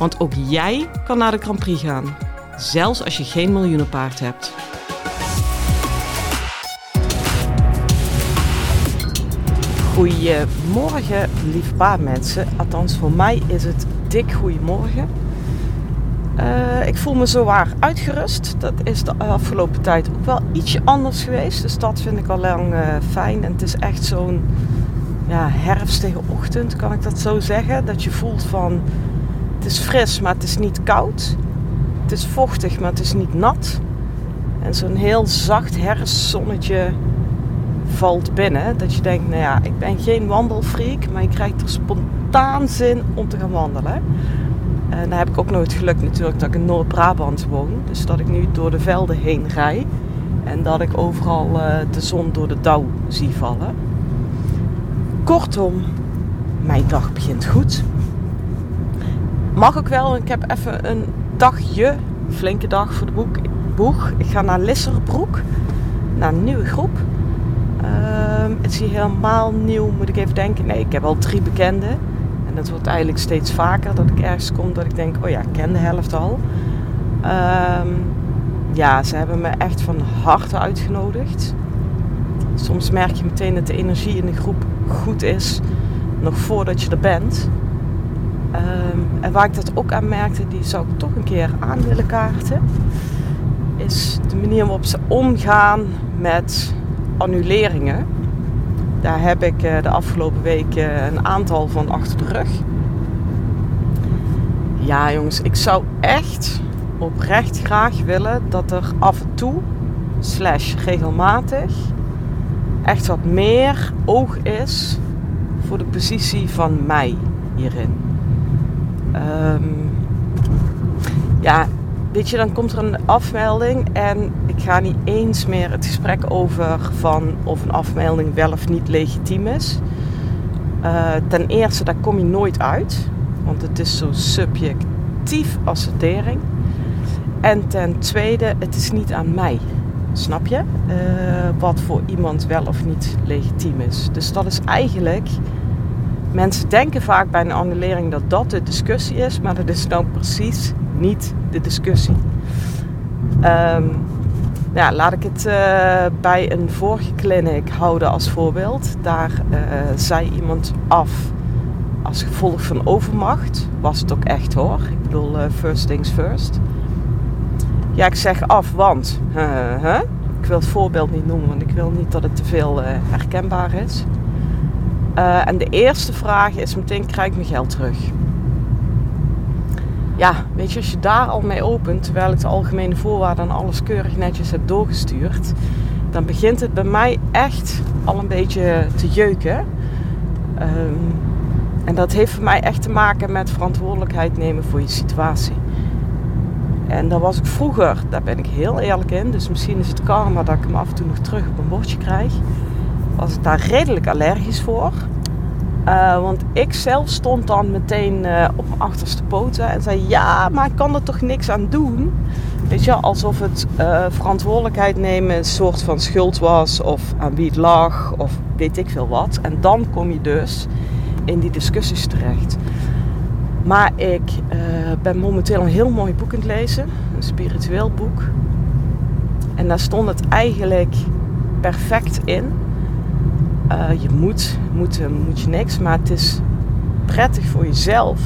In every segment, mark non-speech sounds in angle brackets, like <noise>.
Want ook jij kan naar de Grand Prix gaan, zelfs als je geen miljoenenpaard hebt. Goedemorgen, lieve paardmensen. Althans, voor mij is het dik goedemorgen. Uh, ik voel me zo waar uitgerust. Dat is de afgelopen tijd ook wel ietsje anders geweest. Dus dat vind ik al lang uh, fijn. En het is echt zo'n ja, herfstige ochtend, kan ik dat zo zeggen. Dat je voelt van het is fris, maar het is niet koud. Het is vochtig, maar het is niet nat. En zo'n heel zacht herfstzonnetje valt binnen. Dat je denkt, nou ja, ik ben geen wandelfreak, maar je krijgt er spontaan zin om te gaan wandelen. En dan heb ik ook nog het geluk natuurlijk dat ik in Noord-Brabant woon. Dus dat ik nu door de velden heen rij. En dat ik overal uh, de zon door de dauw zie vallen. Kortom, mijn dag begint goed. Mag ik wel, ik heb even een dagje, flinke dag voor de boek, boeg. Ik ga naar Lisserbroek, naar een nieuwe groep. Uh, het is hier helemaal nieuw, moet ik even denken. Nee, ik heb al drie bekenden. En het wordt eigenlijk steeds vaker dat ik ergens kom dat ik denk, oh ja, ik ken de helft al. Um, ja, ze hebben me echt van harte uitgenodigd. Soms merk je meteen dat de energie in de groep goed is, nog voordat je er bent. Um, en waar ik dat ook aan merkte, die zou ik toch een keer aan willen kaarten, is de manier waarop ze omgaan met annuleringen. Daar heb ik eh, de afgelopen weken een aantal van achter de rug. Ja, jongens, ik zou echt oprecht graag willen dat er af en toe, slash regelmatig, echt wat meer oog is voor de positie van mij hierin. Um, ja, weet je, dan komt er een afmelding en ik ga niet eens meer het gesprek over van of een afmelding wel of niet legitiem is. Uh, ten eerste, daar kom je nooit uit, want het is zo subjectief als citering. En ten tweede, het is niet aan mij. Snap je? Uh, wat voor iemand wel of niet legitiem is. Dus dat is eigenlijk. Mensen denken vaak bij een annulering dat dat de discussie is, maar dat is nou precies niet de discussie. Ja, laat ik het uh, bij een vorige clinic houden als voorbeeld. Daar uh, zei iemand af als gevolg van overmacht. Was het ook echt hoor. Ik bedoel, uh, first things first. Ja, ik zeg af, want. Ik wil het voorbeeld niet noemen, want ik wil niet dat het te veel herkenbaar is. En de eerste vraag is meteen: krijg ik mijn geld terug? ja, weet je, als je daar al mee opent, terwijl ik de algemene voorwaarden en alles keurig netjes heb doorgestuurd, dan begint het bij mij echt al een beetje te jeuken. Um, en dat heeft voor mij echt te maken met verantwoordelijkheid nemen voor je situatie. En daar was ik vroeger, daar ben ik heel eerlijk in, dus misschien is het karma dat ik hem af en toe nog terug op een bordje krijg, was ik daar redelijk allergisch voor. Uh, want ik zelf stond dan meteen uh, op mijn achterste poten en zei: Ja, maar ik kan er toch niks aan doen. Weet je, alsof het uh, verantwoordelijkheid nemen een soort van schuld was, of aan wie het lag, of weet ik veel wat. En dan kom je dus in die discussies terecht. Maar ik ben momenteel een heel mooi boek aan het lezen, een spiritueel boek. En daar stond het eigenlijk perfect in uh, je moet, moet, moet je niks, maar het is prettig voor jezelf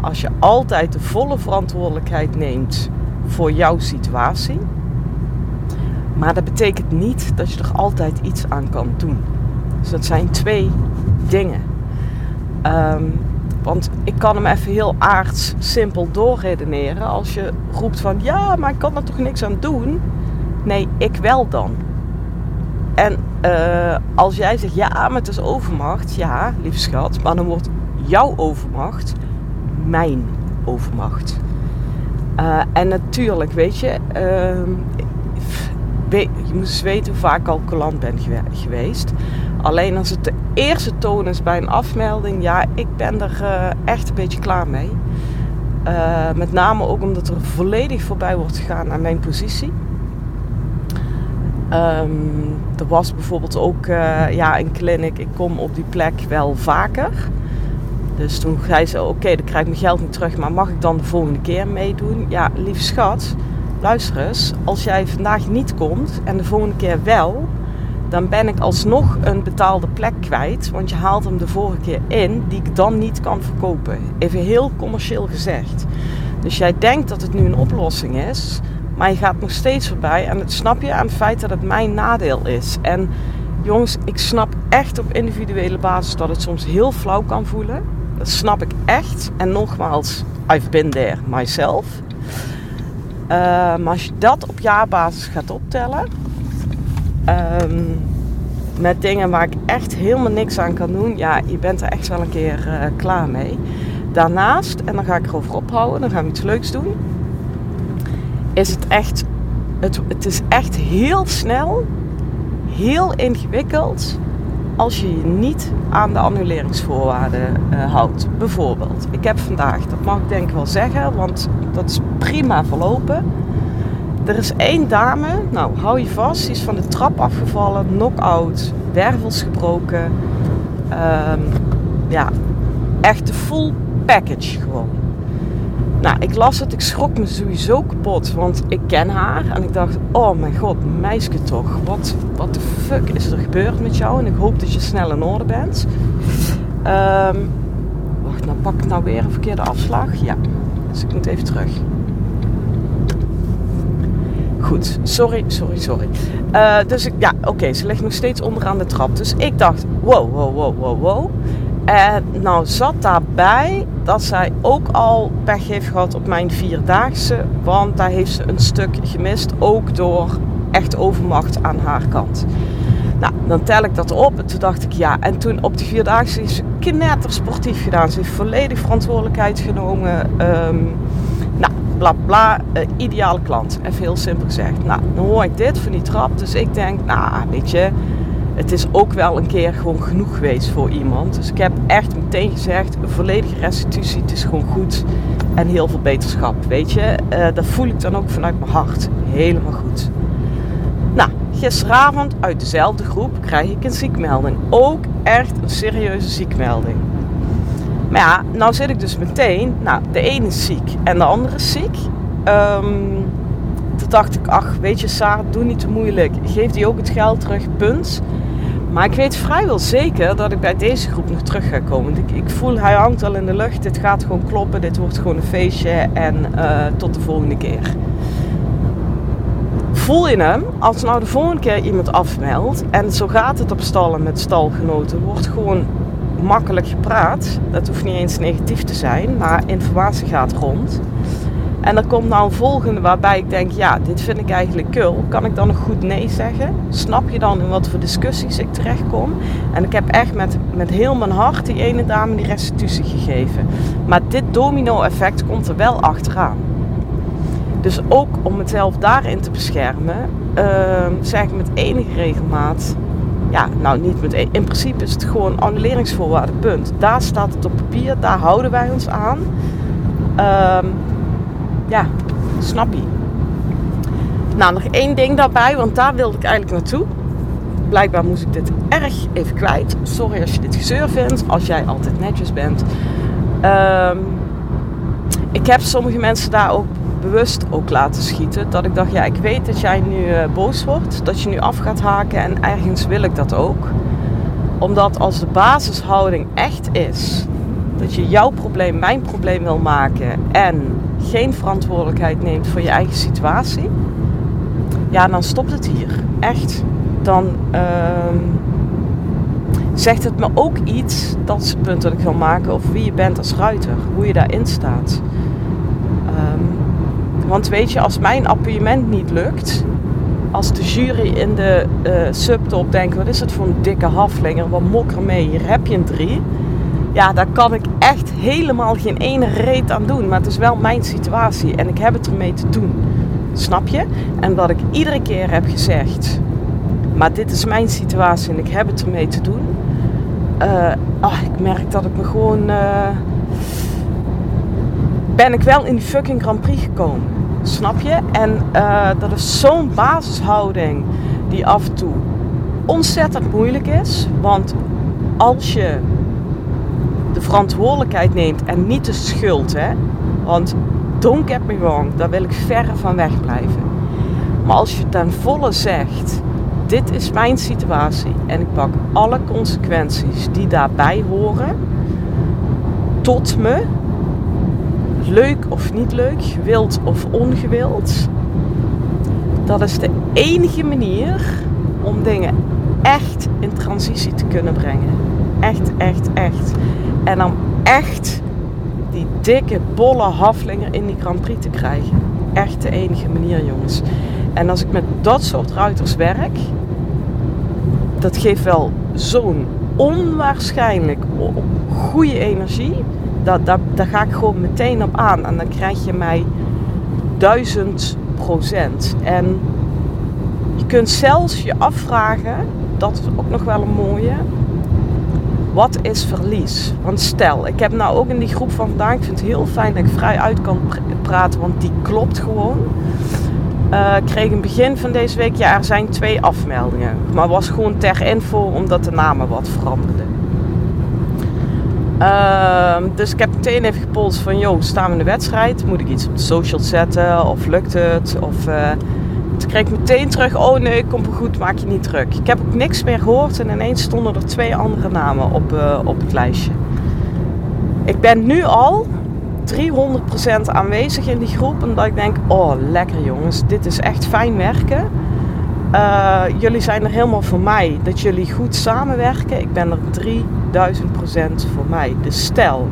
als je altijd de volle verantwoordelijkheid neemt voor jouw situatie. Maar dat betekent niet dat je er altijd iets aan kan doen. Dus dat zijn twee dingen. Um, want ik kan hem even heel aards simpel doorredeneren. Als je roept van ja, maar ik kan er toch niks aan doen. Nee, ik wel dan. En uh, als jij zegt, ja, maar het is overmacht. Ja, lief schat. Maar dan wordt jouw overmacht mijn overmacht. Uh, en natuurlijk, weet je, uh, je moet eens weten hoe vaak ik al klant ben geweest. Alleen als het de eerste toon is bij een afmelding, ja, ik ben er uh, echt een beetje klaar mee. Met name ook omdat er volledig voorbij wordt gegaan aan mijn positie. Um, er was bijvoorbeeld ook uh, ja, een clinic, ik kom op die plek wel vaker. Dus toen zei ze, oké, dan krijg ik mijn geld niet terug, maar mag ik dan de volgende keer meedoen? Ja, lieve schat, luister eens, als jij vandaag niet komt en de volgende keer wel, dan ben ik alsnog een betaalde plek kwijt. Want je haalt hem de vorige keer in die ik dan niet kan verkopen. Even heel commercieel gezegd. Dus jij denkt dat het nu een oplossing is, maar je gaat nog steeds voorbij. En het snap je aan het feit dat het mijn nadeel is. En jongens, ik snap echt op individuele basis dat het soms heel flauw kan voelen. Dat snap ik echt. En nogmaals, I've been there myself. Uh, maar als je dat op jaarbasis gaat optellen, um, met dingen waar ik echt helemaal niks aan kan doen, ja, je bent er echt wel een keer uh, klaar mee. Daarnaast, en dan ga ik erover ophouden, dan gaan we iets leuks doen, het echt, het, het is echt heel snel, heel ingewikkeld als je niet aan de annuleringsvoorwaarden uh, houdt. Bijvoorbeeld, ik heb vandaag, dat mag ik denk ik wel zeggen, want dat is prima verlopen. Er is één dame, nou hou je vast, die is van de trap afgevallen, knock-out, wervels gebroken. Um, ja, echt de full package gewoon. Nou, ik las het, ik schrok me sowieso kapot, want ik ken haar. En ik dacht, oh mijn god, meisje toch. Wat, wat de fuck is er gebeurd met jou? En ik hoop dat je snel in orde bent. Um, wacht, nou pak ik nou weer een verkeerde afslag. Ja, dus ik moet even terug. Goed, sorry, sorry, sorry. Uh, dus ik, ja, oké, ze ligt nog steeds onderaan de trap. Dus ik dacht, wow, wow, wow, wow, wow. En nou zat daarbij dat zij ook al pech heeft gehad op mijn vierdaagse. Want daar heeft ze een stuk gemist. Ook door echt overmacht aan haar kant. Nou, dan tel ik dat op. En toen dacht ik ja. En toen op die vierdaagse is ze knettersportief gedaan. Ze heeft volledig verantwoordelijkheid genomen. Um, nou, bla bla. Uh, ideale klant. Even heel simpel gezegd. Nou, dan hoor ik dit van die trap. Dus ik denk, nou, weet je het is ook wel een keer gewoon genoeg geweest voor iemand. Dus ik heb echt meteen gezegd, volledige restitutie, het is gewoon goed. En heel veel beterschap, weet je. Uh, dat voel ik dan ook vanuit mijn hart. Helemaal goed. Nou, gisteravond uit dezelfde groep krijg ik een ziekmelding. Ook echt een serieuze ziekmelding. Maar ja, nou zit ik dus meteen, nou, de ene is ziek en de andere is ziek. Um, toen dacht ik, ach, weet je, Sarah, doe niet te moeilijk. Geef die ook het geld terug, punt. Maar ik weet vrijwel zeker dat ik bij deze groep nog terug ga komen. Ik, ik voel, hij hangt al in de lucht. Dit gaat gewoon kloppen. Dit wordt gewoon een feestje. En uh, tot de volgende keer. Voel je hem, als nou de volgende keer iemand afmeldt. En zo gaat het op stallen met stalgenoten. Wordt gewoon makkelijk gepraat. Dat hoeft niet eens negatief te zijn. Maar informatie gaat rond. En er komt nou een volgende waarbij ik denk, ja, dit vind ik eigenlijk kul. Kan ik dan nog goed nee zeggen? Snap je dan in wat voor discussies ik terechtkom? En ik heb echt met, met heel mijn hart die ene dame die restitutie gegeven. Maar dit domino-effect komt er wel achteraan. Dus ook om mezelf daarin te beschermen, uh, zeg ik met enige regelmaat. Ja, nou niet met. E- in principe is het gewoon annuleringsvoorwaarden, punt. Daar staat het op papier, daar houden wij ons aan. Uh, ja, snap je. Nou, nog één ding daarbij, want daar wilde ik eigenlijk naartoe. Blijkbaar moest ik dit erg even kwijt. Sorry als je dit gezeur vindt, als jij altijd netjes bent. Um, ik heb sommige mensen daar ook bewust ook laten schieten. Dat ik dacht, ja, ik weet dat jij nu uh, boos wordt. Dat je nu af gaat haken en ergens wil ik dat ook. Omdat als de basishouding echt is dat je jouw probleem mijn probleem wil maken en geen verantwoordelijkheid neemt voor je eigen situatie, ja, dan stopt het hier. Echt. Dan uh, zegt het me ook iets, dat is het punt dat ik wil maken, over wie je bent als ruiter, hoe je daarin staat. Um, want weet je, als mijn appuiement niet lukt, als de jury in de uh, subtop denkt, wat is het voor een dikke haflinger, wat mokker mee, hier heb je een drie Ja, daar kan ik echt helemaal geen ene reet aan doen. Maar het is wel mijn situatie en ik heb het ermee te doen. Snap je? En dat ik iedere keer heb gezegd: Maar dit is mijn situatie en ik heb het ermee te doen. Uh, oh, ik merk dat ik me gewoon. Uh, ben ik wel in die fucking Grand Prix gekomen. Snap je? En uh, dat is zo'n basishouding die af en toe ontzettend moeilijk is. Want als je verantwoordelijkheid neemt en niet de schuld, hè? Want don't get me wrong, daar wil ik verre van weg blijven. Maar als je ten volle zegt: Dit is mijn situatie en ik pak alle consequenties die daarbij horen, tot me, leuk of niet leuk, gewild of ongewild, dat is de enige manier om dingen echt in transitie te kunnen brengen. Echt, echt, echt. En dan echt die dikke, bolle haflinger in die Grand Prix te krijgen. Echt de enige manier, jongens. En als ik met dat soort ruiters werk, dat geeft wel zo'n onwaarschijnlijk goede energie. Dat, dat, daar ga ik gewoon meteen op aan. En dan krijg je mij duizend procent. En je kunt zelfs je afvragen, dat is ook nog wel een mooie wat is verlies? Want stel, ik heb nou ook in die groep van vandaag, ik vind het heel fijn dat ik vrij uit kan praten, want die klopt gewoon. Uh, ik kreeg het begin van deze week, ja, er zijn twee afmeldingen. Maar was gewoon ter info, omdat de namen wat veranderden. Uh, dus ik heb meteen even gepolst van, joh, staan we in de wedstrijd? Moet ik iets op de social zetten? Of lukt het? Of... Uh, toen kreeg ik meteen terug, oh nee, komt goed, maak je niet druk. Ik heb ook niks meer gehoord en ineens stonden er twee andere namen op, uh, op het lijstje. Ik ben nu al 300% aanwezig in die groep, omdat ik denk, oh lekker jongens, dit is echt fijn werken. Uh, jullie zijn er helemaal voor mij, dat jullie goed samenwerken. Ik ben er 3000% voor mij. Dus stel,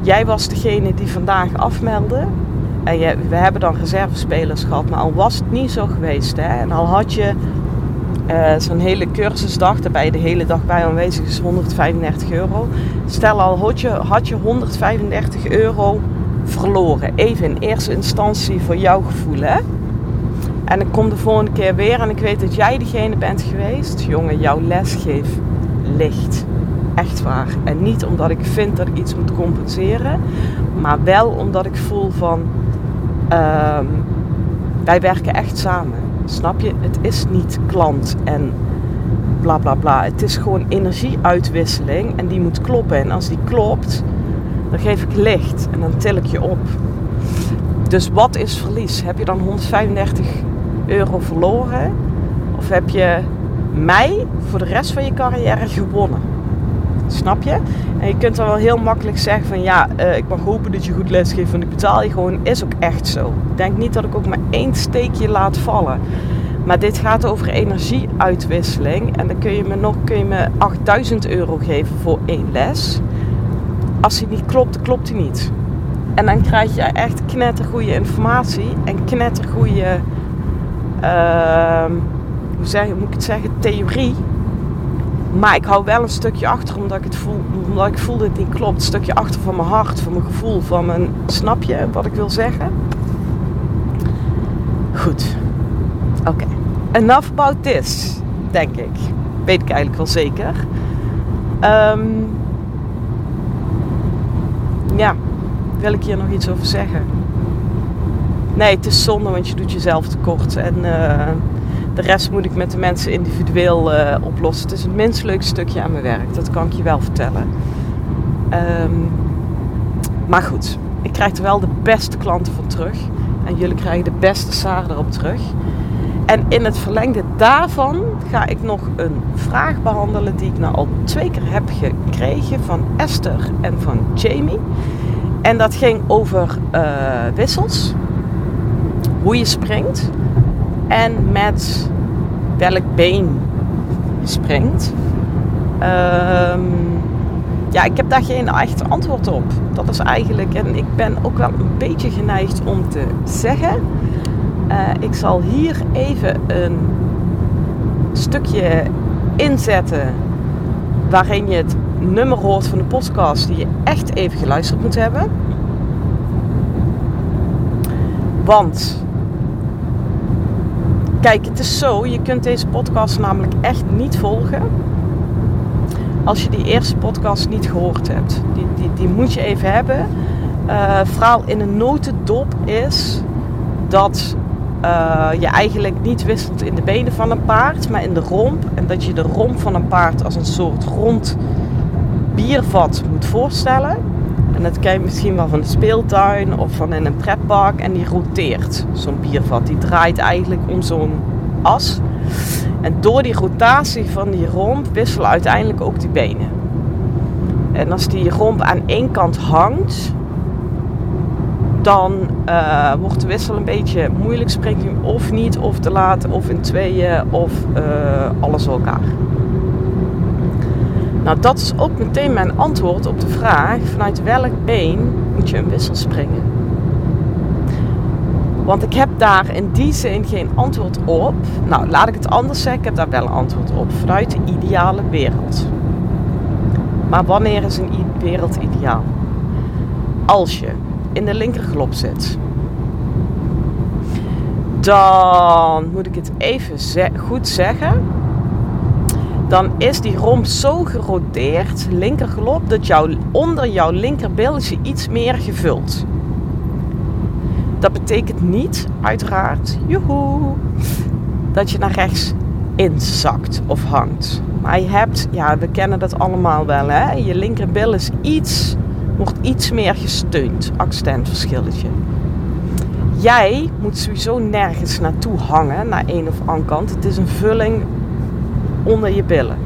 jij was degene die vandaag afmeldde en je, we hebben dan reservespelers gehad, maar al was het niet zo geweest. Hè, en al had je uh, zo'n hele cursusdag, daarbij de hele dag bij aanwezig is 135 euro. Stel al had je, had je 135 euro verloren. Even in eerste instantie voor jouw gevoel. Hè? En ik kom de volgende keer weer en ik weet dat jij degene bent geweest. Jongen, jouw lesgeef licht. Echt waar. En niet omdat ik vind dat ik iets moet compenseren, maar wel omdat ik voel van Um, wij werken echt samen. Snap je? Het is niet klant en bla bla bla. Het is gewoon energieuitwisseling en die moet kloppen. En als die klopt, dan geef ik licht en dan til ik je op. Dus wat is verlies? Heb je dan 135 euro verloren? Of heb je mij voor de rest van je carrière gewonnen? Snap je? En je kunt dan wel heel makkelijk zeggen van ja, uh, ik mag hopen dat je goed lesgeeft, want ik betaal je gewoon. Is ook echt zo. Ik denk niet dat ik ook maar één steekje laat vallen. Maar dit gaat over energieuitwisseling. En dan kun je me nog kun je me 8000 euro geven voor één les. Als die niet klopt, klopt die niet. En dan krijg je echt knettergoeie informatie en knettergoeie, uh, hoe, zeg, hoe moet ik het zeggen, theorie maar ik hou wel een stukje achter omdat ik het voel, ik voel dat het niet klopt. Een stukje achter van mijn hart, van mijn gevoel, van mijn. Snap je wat ik wil zeggen? Goed. Oké. Enough about this, denk ik. Weet ik eigenlijk wel zeker. Um, ja, wil ik hier nog iets over zeggen? Nee, het is zonde, want je doet jezelf tekort. En uh, de rest moet ik met de mensen individueel uh, oplossen. Het is het minst leuke stukje aan mijn werk, dat kan ik je wel vertellen. Um, maar goed, ik krijg er wel de beste klanten van terug. En jullie krijgen de beste zaken erop terug. En in het verlengde daarvan ga ik nog een vraag behandelen die ik nou al twee keer heb gekregen van Esther en van Jamie. En dat ging over uh, wissels, hoe je springt en met welk been je springt. Um, ja, ik heb daar geen echt antwoord op. Dat is eigenlijk, en ik ben ook wel een beetje geneigd om te zeggen. Uh, ik zal hier even een stukje inzetten waarin je het nummer hoort van de podcast die je echt even geluisterd moet hebben. Want, kijk, het is zo, je kunt deze podcast namelijk echt niet volgen als je die eerste podcast niet gehoord hebt. Die, die, die moet je even hebben. Uh, verhaal in een notendop is dat uh, je eigenlijk niet wisselt in de benen van een paard, maar in de romp. En dat je de romp van een paard als een soort rond biervat moet voorstellen. En dat ken je misschien wel van de speeltuin of van in een pretpark. En die roteert, zo'n biervat. Die draait eigenlijk om zo'n as. En door die rotatie van die romp wisselen uiteindelijk ook die benen. En als die romp aan één kant hangt, dan uh, wordt de wissel een beetje moeilijk. Springt hij of niet, of te laat, of in tweeën, of uh, alles elkaar. Nou, dat is ook meteen mijn antwoord op de vraag: vanuit welk been moet je een wissel springen? Want ik heb daar in die zin geen antwoord op. Nou, laat ik het anders zeggen, ik heb daar wel een antwoord op. Vanuit de ideale wereld. Maar wanneer is een wereld ideaal? Als je in de linkerglop zit. Dan moet ik het even goed zeggen. Dan is die romp zo geroteerd, linkerglop, dat jouw, onder jouw linkerbil is iets meer gevuld. Dat betekent niet, uiteraard, joehoe, dat je naar rechts inzakt of hangt. Maar je hebt, ja, we kennen dat allemaal wel, hè? Je linkerbil is iets wordt iets meer gesteund. Accentverschilletje. Jij moet sowieso nergens naartoe hangen, naar een of andere kant. Het is een vulling onder je billen.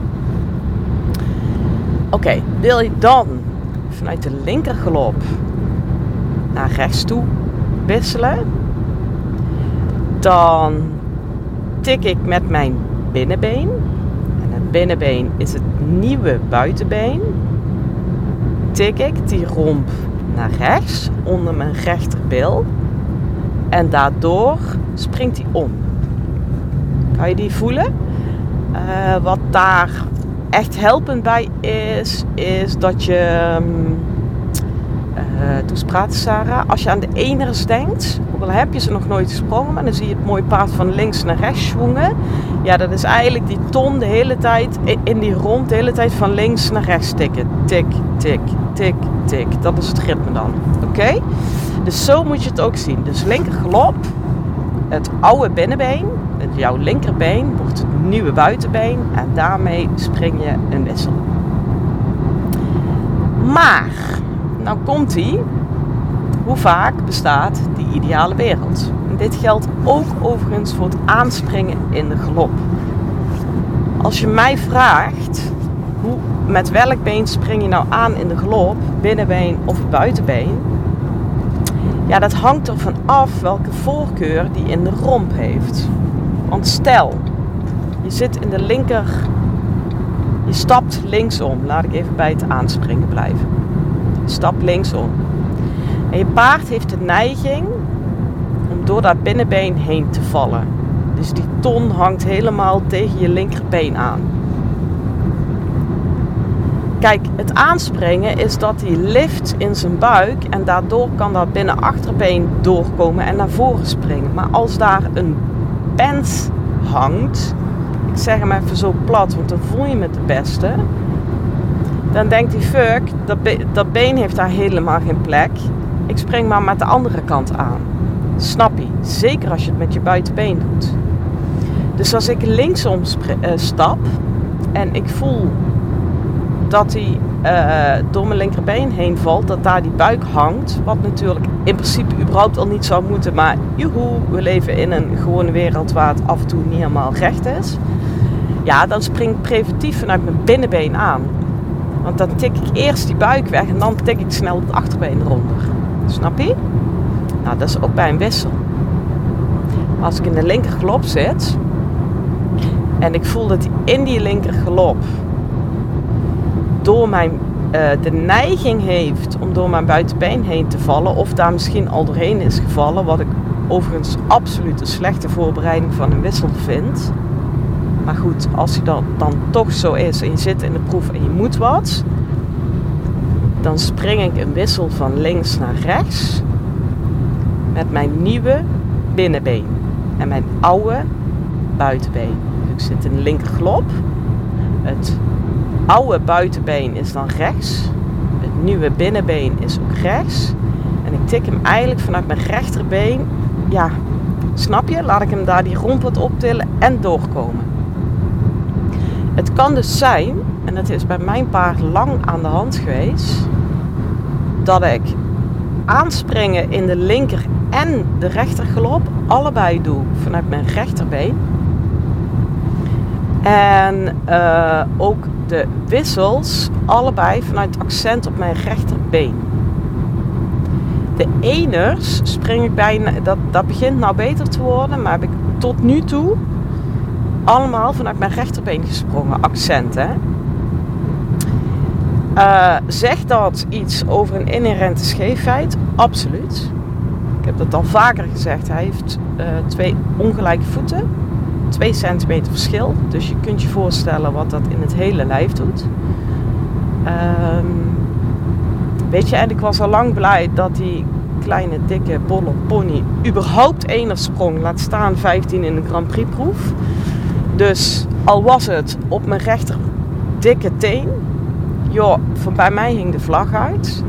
Oké, wil je dan vanuit de linkergalop naar rechts toe wisselen, dan tik ik met mijn binnenbeen. En het binnenbeen is het nieuwe buitenbeen tik ik die romp naar rechts onder mijn rechterbil. En daardoor springt hij om. Kan je die voelen? Uh, wat daar echt helpend bij is, is dat je. Um, uh, praten, Sarah. Als je aan de eners denkt, ook al heb je ze nog nooit gesprongen, maar dan zie je het mooie paard van links naar rechts schwingen. Ja, dat is eigenlijk die ton de hele tijd in die rond, de hele tijd van links naar rechts tikken. Tik, tik, tik, tik. Dat is het ritme dan. Oké? Dus zo moet je het ook zien. Dus linker galop, het oude binnenbeen, jouw linkerbeen wordt nieuwe buitenbeen en daarmee spring je een wissel. Maar, nou komt ie. Hoe vaak bestaat die ideale wereld? Dit geldt ook overigens voor het aanspringen in de galop. Als je mij vraagt, hoe, met welk been spring je nou aan in de galop, binnenbeen of buitenbeen? Ja, dat hangt ervan af welke voorkeur die in de romp heeft. Want stel, je zit in de linker, je stapt linksom. Laat ik even bij het aanspringen blijven. Je stapt linksom. En je paard heeft de neiging om door dat binnenbeen heen te vallen. Dus die ton hangt helemaal tegen je linkerbeen aan. Kijk, het aanspringen is dat hij lift in zijn buik en daardoor kan dat binnen achterbeen doorkomen en naar voren springen. Maar als daar een pens hangt, zeg hem even zo plat, want dan voel je me het beste. Dan denkt hij, fuck, dat, dat been heeft daar helemaal geen plek. Ik spring maar met de andere kant aan. Snap je? Zeker als je het met je buitenbeen doet. Dus als ik linksom uh, stap en ik voel dat hij uh, door mijn linkerbeen heen valt, dat daar die buik hangt. Wat natuurlijk in principe überhaupt al niet zou moeten, maar joehoe, we leven in een gewone wereld waar het af en toe niet helemaal recht is. Ja, dan spring ik preventief vanuit mijn binnenbeen aan. Want dan tik ik eerst die buik weg en dan tik ik snel het achterbeen eronder. Snap je? Nou, dat is ook bij een wissel. Als ik in de linker galop zit en ik voel dat in die linker galop door mijn, uh, de neiging heeft om door mijn buitenbeen heen te vallen, of daar misschien al doorheen is gevallen, wat ik overigens absoluut een slechte voorbereiding van een wissel vind. Maar goed, als hij dat dan toch zo is en je zit in de proef en je moet wat, dan spring ik een wissel van links naar rechts met mijn nieuwe binnenbeen en mijn oude buitenbeen. Dus ik zit in de linkerglop. Het oude buitenbeen is dan rechts. Het nieuwe binnenbeen is ook rechts. En ik tik hem eigenlijk vanuit mijn rechterbeen. Ja, snap je? Laat ik hem daar die rondpot optillen en doorkomen. Het kan dus zijn, en dat is bij mijn paard lang aan de hand geweest, dat ik aanspringen in de linker en de rechtergalop allebei doe vanuit mijn rechterbeen. En uh, ook de wissels allebei vanuit accent op mijn rechterbeen. De eners spring ik bijna, dat, dat begint nou beter te worden, maar heb ik tot nu toe allemaal vanuit mijn rechterbeen gesprongen. Accent, hè. Uh, zegt dat iets over een inherente scheefheid? Absoluut. Ik heb dat al vaker gezegd. Hij heeft uh, twee ongelijke voeten. 2 centimeter verschil. Dus je kunt je voorstellen wat dat in het hele lijf doet. Um, weet je, en ik was al lang blij dat die kleine, dikke, bolle pony überhaupt één sprong. Laat staan 15 in de Grand Prix proef. Dus al was het op mijn rechter dikke teen. Joh, van bij mij hing de vlag uit.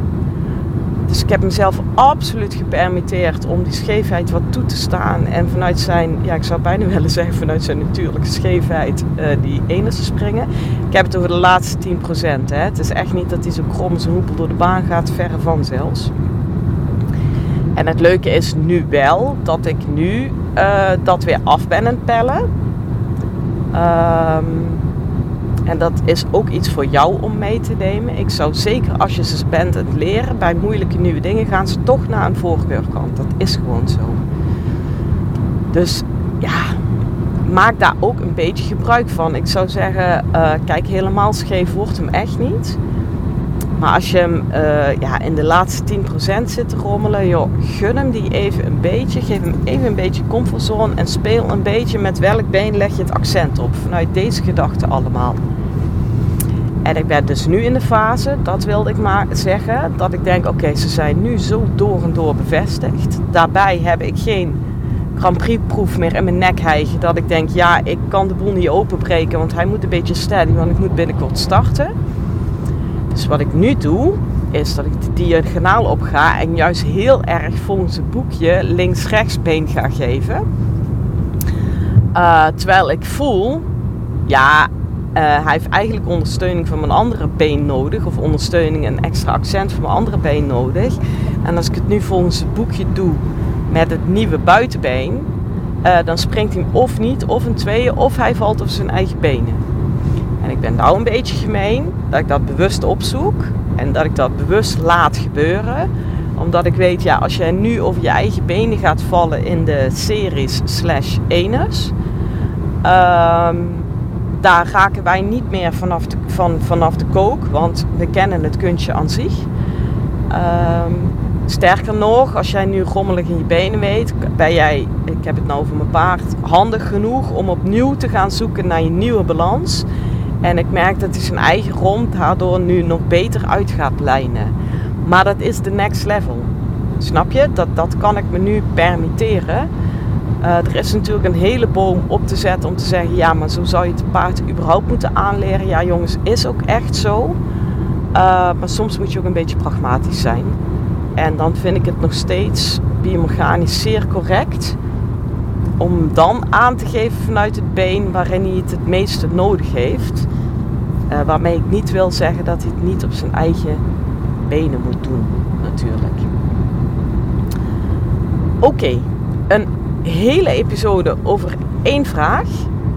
Dus ik heb mezelf absoluut gepermitteerd om die scheefheid wat toe te staan. En vanuit zijn, ja, ik zou bijna <laughs> willen zeggen, vanuit zijn natuurlijke scheefheid uh, die ene te springen. Ik heb het over de laatste 10%. Hè. Het is echt niet dat hij zo krom zijn hoepel door de baan gaat, verre van zelfs. En het leuke is nu wel dat ik nu uh, dat weer af ben aan pellen. Um, en dat is ook iets voor jou om mee te nemen. Ik zou zeker als je ze bent het leren bij moeilijke nieuwe dingen, gaan ze toch naar een voorkeurkant. Dat is gewoon zo. Dus ja, maak daar ook een beetje gebruik van. Ik zou zeggen, uh, kijk, helemaal scheef wordt hem echt niet. Maar als je hem uh, ja, in de laatste 10% zit te rommelen, joh, gun hem die even een beetje. Geef hem even een beetje comfortzone en speel een beetje met welk been leg je het accent op. Vanuit deze gedachten allemaal. En ik ben dus nu in de fase, dat wilde ik maar zeggen, dat ik denk: oké, ze zijn nu zo door en door bevestigd. Daarbij heb ik geen Grand Prix proef meer in mijn nek hijgen. Dat ik denk: ja, ik kan de boel niet openbreken, want hij moet een beetje steady, want ik moet binnenkort starten. Dus wat ik nu doe, is dat ik de diagonaal op ga en juist heel erg volgens het boekje links-rechts been ga geven. Uh, terwijl ik voel, ja, uh, hij heeft eigenlijk ondersteuning van mijn andere been nodig. Of ondersteuning en extra accent van mijn andere been nodig. En als ik het nu volgens het boekje doe met het nieuwe buitenbeen. Uh, dan springt hij of niet, of een tweeën, of hij valt op zijn eigen benen. En ik ben nou een beetje gemeen dat ik dat bewust opzoek. En dat ik dat bewust laat gebeuren. Omdat ik weet, ja, als jij nu over je eigen benen gaat vallen in de series slash eners. Uh, daar raken wij niet meer vanaf de, van, vanaf de kook, want we kennen het kunstje aan zich. Um, sterker nog, als jij nu rommelig in je benen weet, ben jij, ik heb het nou over mijn paard, handig genoeg om opnieuw te gaan zoeken naar je nieuwe balans. En ik merk dat hij zijn eigen rond daardoor nu nog beter uit gaat lijnen. Maar dat is de next level. Snap je? Dat, dat kan ik me nu permitteren. Uh, er is natuurlijk een hele boom op te zetten om te zeggen: ja, maar zo zou je het paard überhaupt moeten aanleren. Ja, jongens, is ook echt zo. Uh, maar soms moet je ook een beetje pragmatisch zijn. En dan vind ik het nog steeds biomechanisch zeer correct om dan aan te geven vanuit het been waarin hij het het meeste nodig heeft. Uh, waarmee ik niet wil zeggen dat hij het niet op zijn eigen benen moet doen, natuurlijk. Oké, een hele episode over één vraag.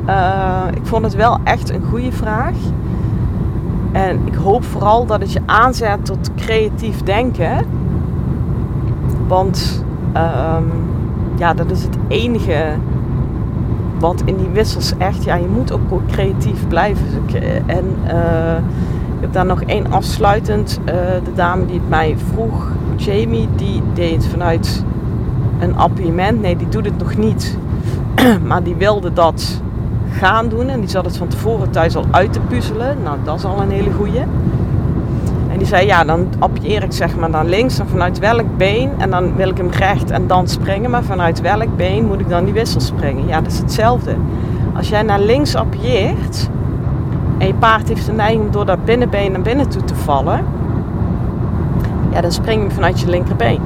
Uh, ik vond het wel echt een goede vraag. En ik hoop vooral dat het je aanzet tot creatief denken. Want um, ja, dat is het enige wat in die wissels echt, ja, je moet ook creatief blijven. En uh, ik heb daar nog één afsluitend. Uh, de dame die het mij vroeg, Jamie, die deed vanuit een appiëment. Nee, die doet het nog niet. <clears throat> maar die wilde dat gaan doen. En die zat het van tevoren thuis al uit te puzzelen. Nou, dat is al een hele goeie. Die zei ja, dan appieer ik zeg maar naar links en vanuit welk been. En dan wil ik hem recht en dan springen. Maar vanuit welk been moet ik dan die wissel springen? Ja, dat is hetzelfde. Als jij naar links appieert en je paard heeft de neiging door dat binnenbeen naar binnen toe te vallen. Ja, dan spring je vanuit je linkerbeen.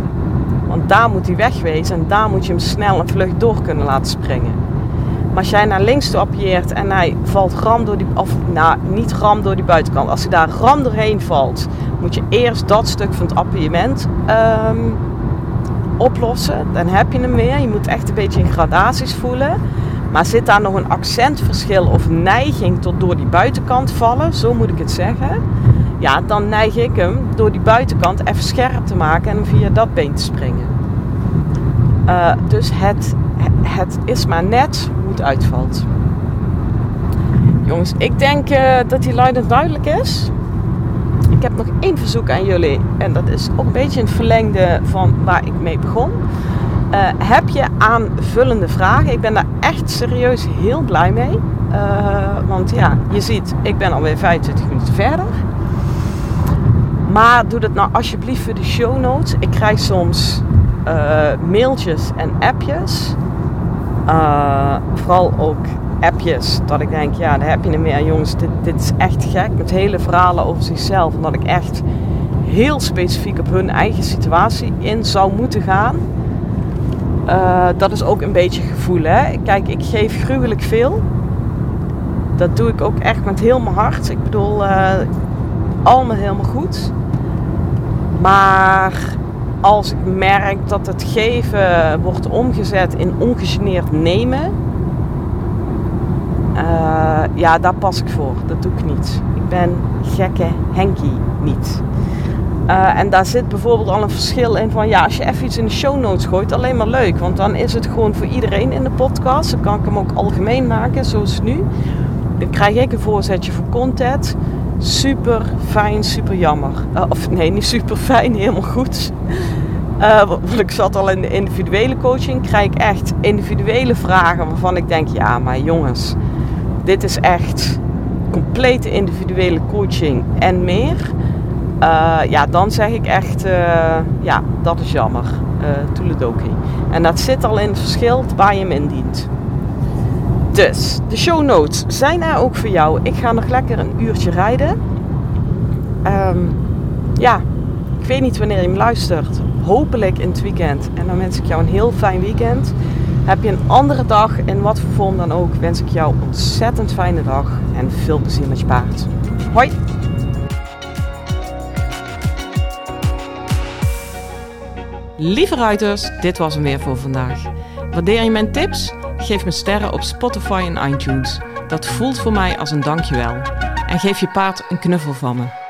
Want daar moet hij wegwezen en daar moet je hem snel en vlug door kunnen laten springen. Maar als jij naar links toe appieert en hij valt ram door die, of nou niet ram door die buitenkant. Als hij daar ram doorheen valt, moet je eerst dat stuk van het appiëment ehm, oplossen. Dan heb je hem weer. Je moet echt een beetje in gradaties voelen. Maar zit daar nog een accentverschil of neiging tot door die buitenkant vallen, zo moet ik het zeggen. Ja, dan neig ik hem door die buitenkant even scherp te maken en via dat been te springen. Uh, dus het, het is maar net hoe het uitvalt. Jongens, ik denk uh, dat die luid en duidelijk is. Ik heb nog één verzoek aan jullie. En dat is ook een beetje het verlengde van waar ik mee begon. Uh, heb je aanvullende vragen? Ik ben daar echt serieus heel blij mee. Uh, want ja, je ziet, ik ben alweer 25 minuten verder. Maar doe dat nou alsjeblieft voor de show notes. Ik krijg soms uh, mailtjes en appjes. vooral ook appjes. Dat ik denk, ja, daar heb je niet meer. Jongens, dit, dit is echt gek. Met hele verhalen over zichzelf. Omdat ik echt heel specifiek op hun eigen situatie in zou moeten gaan. Uh, dat is ook een beetje gevoel. Hè? Kijk, ik geef gruwelijk veel. Dat doe ik ook echt met heel mijn hart. Ik bedoel, uh, allemaal helemaal goed. Maar als ik merk dat het geven wordt omgezet in ongegeneerd nemen, uh, ja, daar pas ik voor. Dat doe ik niet. Ik ben gekke Henkie niet. Uh, en daar zit bijvoorbeeld al een verschil in van ja, als je even iets in de show notes gooit, alleen maar leuk. Want dan is het gewoon voor iedereen in de podcast. Dan kan ik hem ook algemeen maken, zoals nu. Dan krijg ik een voorzetje voor content. Super fijn, super jammer. Uh, of nee, niet super fijn, helemaal goed. Want ik zat al in de individuele coaching. Krijg ik echt individuele vragen waarvan ik denk, ja, maar jongens, dit is echt complete individuele coaching en meer. Uh, ja, dan zeg ik echt, uh, ja, dat is jammer. Uh, Toeledoki. En dat zit al in het verschil waar je hem indient. Dus, de show notes zijn er ook voor jou. Ik ga nog lekker een uurtje rijden. Um, ja, ik weet niet wanneer je hem luistert. Hopelijk in het weekend. En dan wens ik jou een heel fijn weekend. Heb je een andere dag, in wat voor vorm dan ook, wens ik jou ontzettend fijne dag. En veel plezier met je paard. Hoi! Lieve ruiters, dit was hem weer voor vandaag. Waardeer je mijn tips? Geef me sterren op Spotify en iTunes. Dat voelt voor mij als een dankjewel. En geef je paard een knuffel van me.